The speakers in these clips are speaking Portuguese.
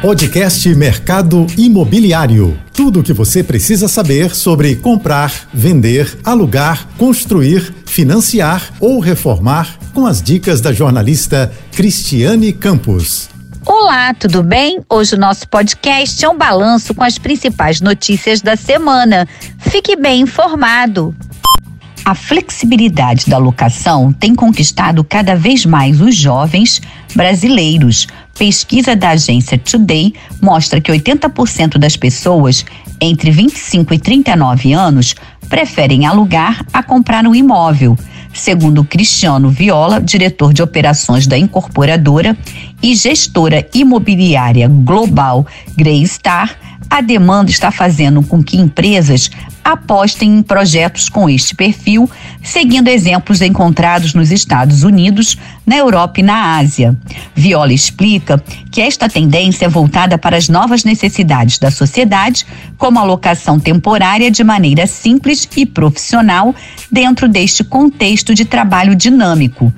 Podcast Mercado Imobiliário. Tudo o que você precisa saber sobre comprar, vender, alugar, construir, financiar ou reformar com as dicas da jornalista Cristiane Campos. Olá, tudo bem? Hoje o nosso podcast é um balanço com as principais notícias da semana. Fique bem informado. A flexibilidade da locação tem conquistado cada vez mais os jovens brasileiros. Pesquisa da agência Today mostra que 80% das pessoas entre 25 e 39 anos preferem alugar a comprar um imóvel. Segundo Cristiano Viola, diretor de operações da incorporadora e gestora imobiliária global Greystar, a demanda está fazendo com que empresas apostem em projetos com este perfil, seguindo exemplos encontrados nos Estados Unidos, na Europa e na Ásia. Viola explica que esta tendência é voltada para as novas necessidades da sociedade, como a locação temporária de maneira simples e profissional dentro deste contexto de trabalho dinâmico.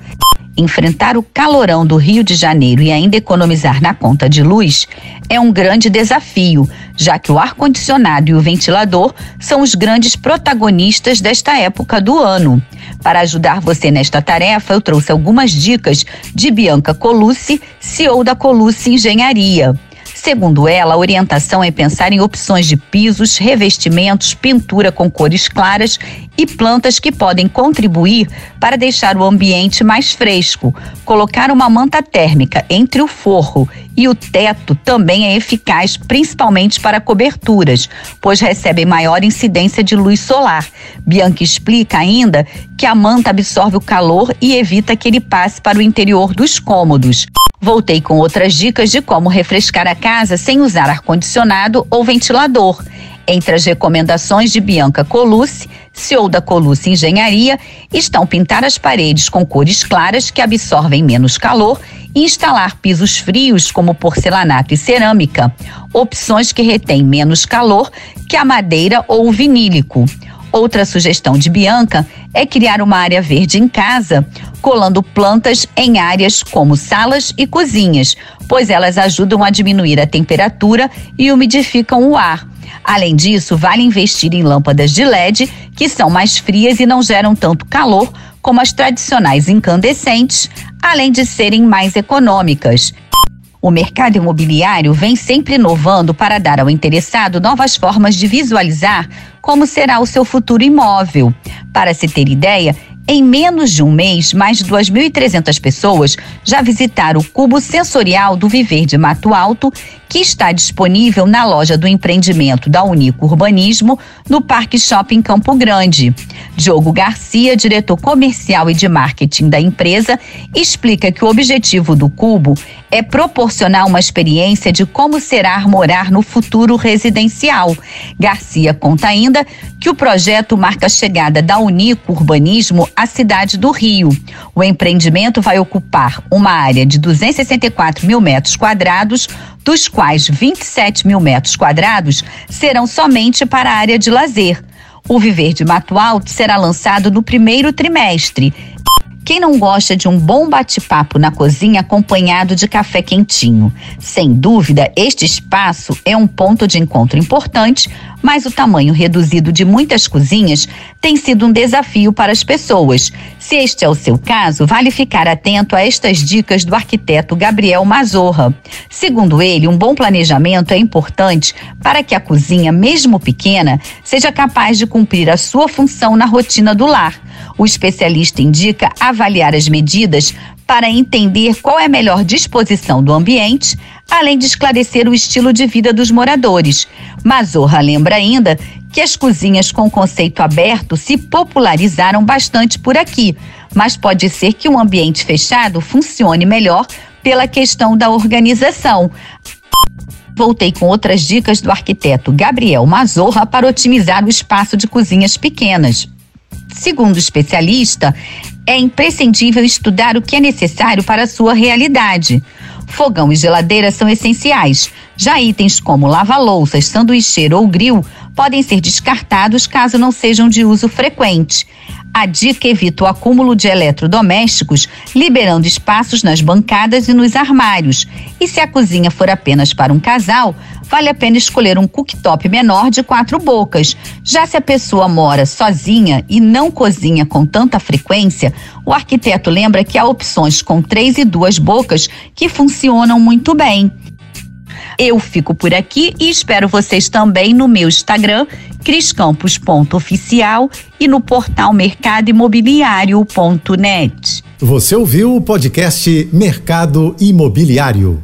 Enfrentar o calorão do Rio de Janeiro e ainda economizar na conta de luz é um grande desafio, já que o ar-condicionado e o ventilador são os grandes protagonistas desta época do ano. Para ajudar você nesta tarefa, eu trouxe algumas dicas de Bianca Colucci, CEO da Colucci Engenharia. Segundo ela, a orientação é pensar em opções de pisos, revestimentos, pintura com cores claras e plantas que podem contribuir para deixar o ambiente mais fresco. Colocar uma manta térmica entre o forro e o teto também é eficaz, principalmente para coberturas, pois recebem maior incidência de luz solar. Bianca explica ainda que a manta absorve o calor e evita que ele passe para o interior dos cômodos. Voltei com outras dicas de como refrescar a casa sem usar ar-condicionado ou ventilador. Entre as recomendações de Bianca Colucci, CEO da Colucci Engenharia, estão pintar as paredes com cores claras que absorvem menos calor e instalar pisos frios como porcelanato e cerâmica, opções que retêm menos calor que a madeira ou o vinílico. Outra sugestão de Bianca é criar uma área verde em casa, colando plantas em áreas como salas e cozinhas, pois elas ajudam a diminuir a temperatura e umidificam o ar. Além disso, vale investir em lâmpadas de LED, que são mais frias e não geram tanto calor como as tradicionais incandescentes, além de serem mais econômicas. O mercado imobiliário vem sempre inovando para dar ao interessado novas formas de visualizar como será o seu futuro imóvel. Para se ter ideia, em menos de um mês, mais de 2.300 pessoas já visitaram o cubo sensorial do Viver de Mato Alto, que está disponível na loja do empreendimento da Unico Urbanismo, no Parque Shopping Campo Grande. Diogo Garcia, diretor comercial e de marketing da empresa, explica que o objetivo do cubo é proporcionar uma experiência de como será morar no futuro residencial. Garcia conta ainda que o projeto marca a chegada da Unico Urbanismo à cidade do Rio. O empreendimento vai ocupar uma área de 264 mil metros quadrados, dos quais 27 mil metros quadrados serão somente para a área de lazer. O Viver de Mato Alto será lançado no primeiro trimestre quem não gosta de um bom bate-papo na cozinha acompanhado de café quentinho? Sem dúvida, este espaço é um ponto de encontro importante, mas o tamanho reduzido de muitas cozinhas tem sido um desafio para as pessoas. Se este é o seu caso, vale ficar atento a estas dicas do arquiteto Gabriel Mazorra. Segundo ele, um bom planejamento é importante para que a cozinha, mesmo pequena, seja capaz de cumprir a sua função na rotina do lar. O especialista indica avaliar as medidas para entender qual é a melhor disposição do ambiente, além de esclarecer o estilo de vida dos moradores. Mazorra lembra ainda que as cozinhas com conceito aberto se popularizaram bastante por aqui, mas pode ser que um ambiente fechado funcione melhor pela questão da organização. Voltei com outras dicas do arquiteto Gabriel Mazorra para otimizar o espaço de cozinhas pequenas. Segundo o especialista, é imprescindível estudar o que é necessário para a sua realidade. Fogão e geladeira são essenciais. Já itens como lava-louças, sanduicheiro ou grill podem ser descartados caso não sejam de uso frequente. A dica evita o acúmulo de eletrodomésticos, liberando espaços nas bancadas e nos armários. E se a cozinha for apenas para um casal, vale a pena escolher um cooktop menor de quatro bocas. Já se a pessoa mora sozinha e não cozinha com tanta frequência, o arquiteto lembra que há opções com três e duas bocas que funcionam muito bem. Eu fico por aqui e espero vocês também no meu Instagram, criscampos.oficial e no portal mercadoimobiliário.net. Você ouviu o podcast Mercado Imobiliário.